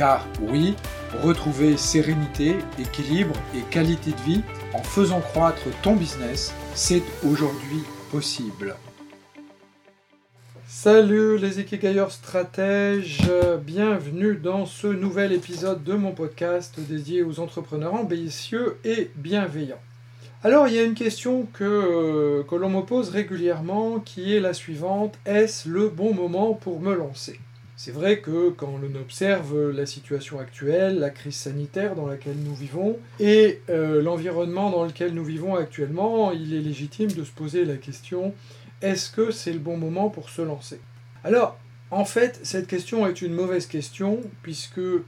Car oui, retrouver sérénité, équilibre et qualité de vie en faisant croître ton business, c'est aujourd'hui possible. Salut les Ikigailleurs stratèges, bienvenue dans ce nouvel épisode de mon podcast dédié aux entrepreneurs ambitieux et bienveillants. Alors il y a une question que, que l'on me pose régulièrement qui est la suivante, est-ce le bon moment pour me lancer? C'est vrai que quand l'on observe la situation actuelle, la crise sanitaire dans laquelle nous vivons et euh, l'environnement dans lequel nous vivons actuellement, il est légitime de se poser la question est-ce que c'est le bon moment pour se lancer? Alors, en fait, cette question est une mauvaise question puisque euh,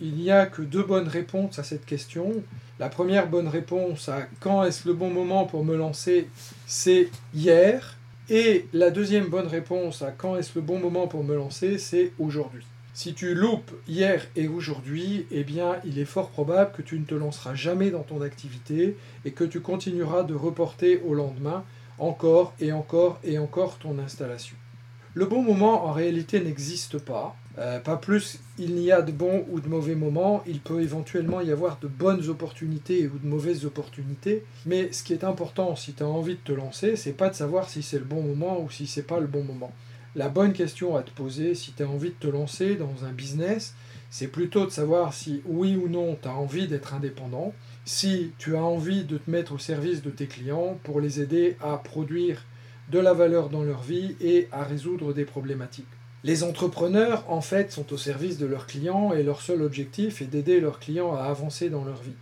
il n'y a que deux bonnes réponses à cette question. La première bonne réponse à quand est-ce le bon moment pour me lancer, c'est hier. Et la deuxième bonne réponse à quand est-ce le bon moment pour me lancer, c'est aujourd'hui. Si tu loupes hier et aujourd'hui, eh bien, il est fort probable que tu ne te lanceras jamais dans ton activité et que tu continueras de reporter au lendemain encore et encore et encore ton installation. Le bon moment en réalité n'existe pas. Euh, pas plus il n'y a de bons ou de mauvais moments, il peut éventuellement y avoir de bonnes opportunités ou de mauvaises opportunités, mais ce qui est important si tu as envie de te lancer, c'est pas de savoir si c'est le bon moment ou si c'est pas le bon moment. La bonne question à te poser si tu as envie de te lancer dans un business, c'est plutôt de savoir si oui ou non tu as envie d'être indépendant, si tu as envie de te mettre au service de tes clients pour les aider à produire de la valeur dans leur vie et à résoudre des problématiques. Les entrepreneurs, en fait, sont au service de leurs clients et leur seul objectif est d'aider leurs clients à avancer dans leur vie.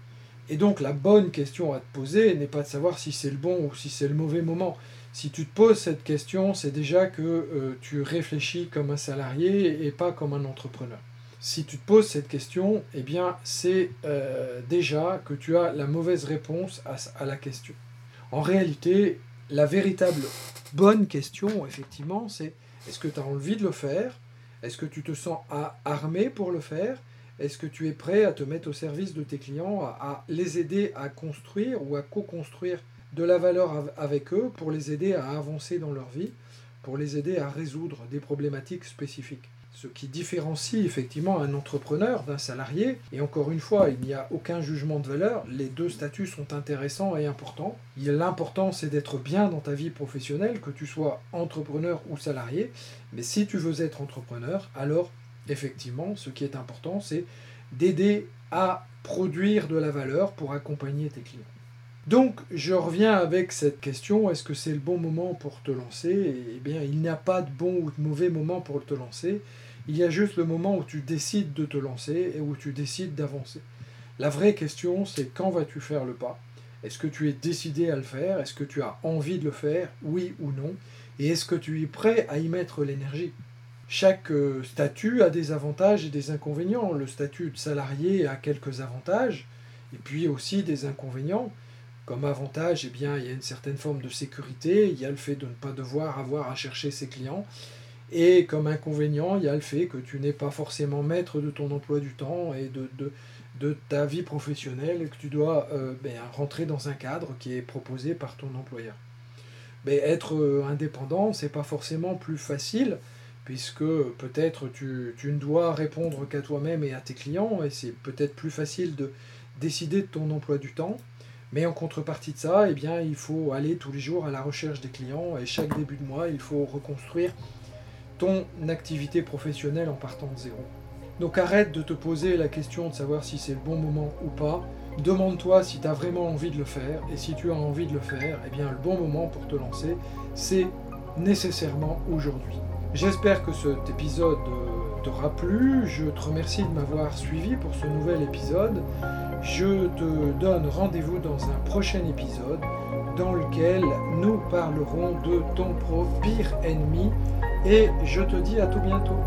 Et donc la bonne question à te poser n'est pas de savoir si c'est le bon ou si c'est le mauvais moment. Si tu te poses cette question, c'est déjà que euh, tu réfléchis comme un salarié et pas comme un entrepreneur. Si tu te poses cette question, eh bien c'est euh, déjà que tu as la mauvaise réponse à la question. En réalité, la véritable bonne question, effectivement, c'est est-ce que tu as envie de le faire? Est-ce que tu te sens armé pour le faire? Est-ce que tu es prêt à te mettre au service de tes clients, à, les aider à construire ou à co-construire de la valeur avec eux pour les aider à avancer dans leur vie, pour les aider à résoudre des problématiques spécifiques? Ce qui différencie effectivement un entrepreneur d'un salarié. Et encore une fois, il n'y a aucun jugement de valeur, les deux statuts sont intéressants et importants. L'important c'est d'être bien dans ta vie professionnelle, que tu sois entrepreneur ou salarié. Mais si tu veux être entrepreneur, alors effectivement, ce qui est important, c'est d'aider à produire de la valeur pour accompagner tes clients. Donc, je reviens avec cette question, est-ce que c'est le bon moment pour te lancer? Eh bien, il n'y a pas de bon ou de mauvais moment pour te lancer. Il y a juste le moment où tu décides de te lancer et où tu décides d'avancer. La vraie question, c'est quand vas-tu faire le pas? Est-ce que tu es décidé à le faire? Est-ce que tu as envie de le faire? Oui ou non? Et est-ce que tu es prêt à y mettre l'énergie? Chaque euh, statut a des avantages et des inconvénients. Le statut de salarié a quelques avantages et puis aussi des inconvénients. Comme avantage, eh bien, il y a une certaine forme de sécurité, il y a le fait de ne pas devoir avoir à chercher ses clients, et comme inconvénient, il y a le fait que tu n'es pas forcément maître de ton emploi du temps et de, ta vie professionnelle et que tu dois euh, ben, rentrer dans un cadre qui est proposé par ton employeur. Mais être euh, indépendant, c'est pas forcément plus facile puisque peut-être tu, tu, ne dois répondre qu'à toi-même et à tes clients et c'est peut-être plus facile de décider de ton emploi du temps. Mais en contrepartie de ça, eh bien, il faut aller tous les jours à la recherche des clients et chaque début de mois, il faut reconstruire ton activité professionnelle en partant de zéro. Donc arrête de te poser la question de savoir si c'est le bon moment ou pas. Demande-toi si tu as vraiment envie de le faire. Et si tu as envie de le faire, eh bien le bon moment pour te lancer, c'est nécessairement aujourd'hui. J'espère que cet épisode t'aura plu. Je te remercie de m'avoir suivi pour ce nouvel épisode. Je te donne rendez-vous dans un prochain épisode dans lequel nous parlerons de ton pro pire ennemi et je te dis à tout bientôt.